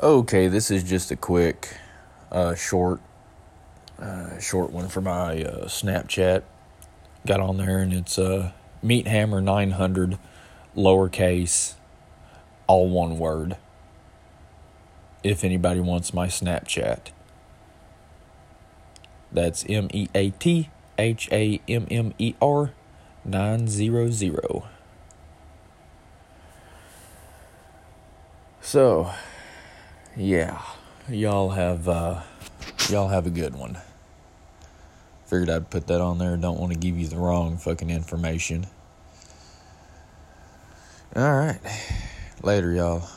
Okay, this is just a quick, uh, short, uh, short one for my uh, Snapchat. Got on there and it's uh, Meat Hammer 900, lowercase, all one word. If anybody wants my Snapchat, that's M E A T H A M M E R 900. So, yeah, y'all have uh, y'all have a good one. Figured I'd put that on there. Don't want to give you the wrong fucking information. All right, later, y'all.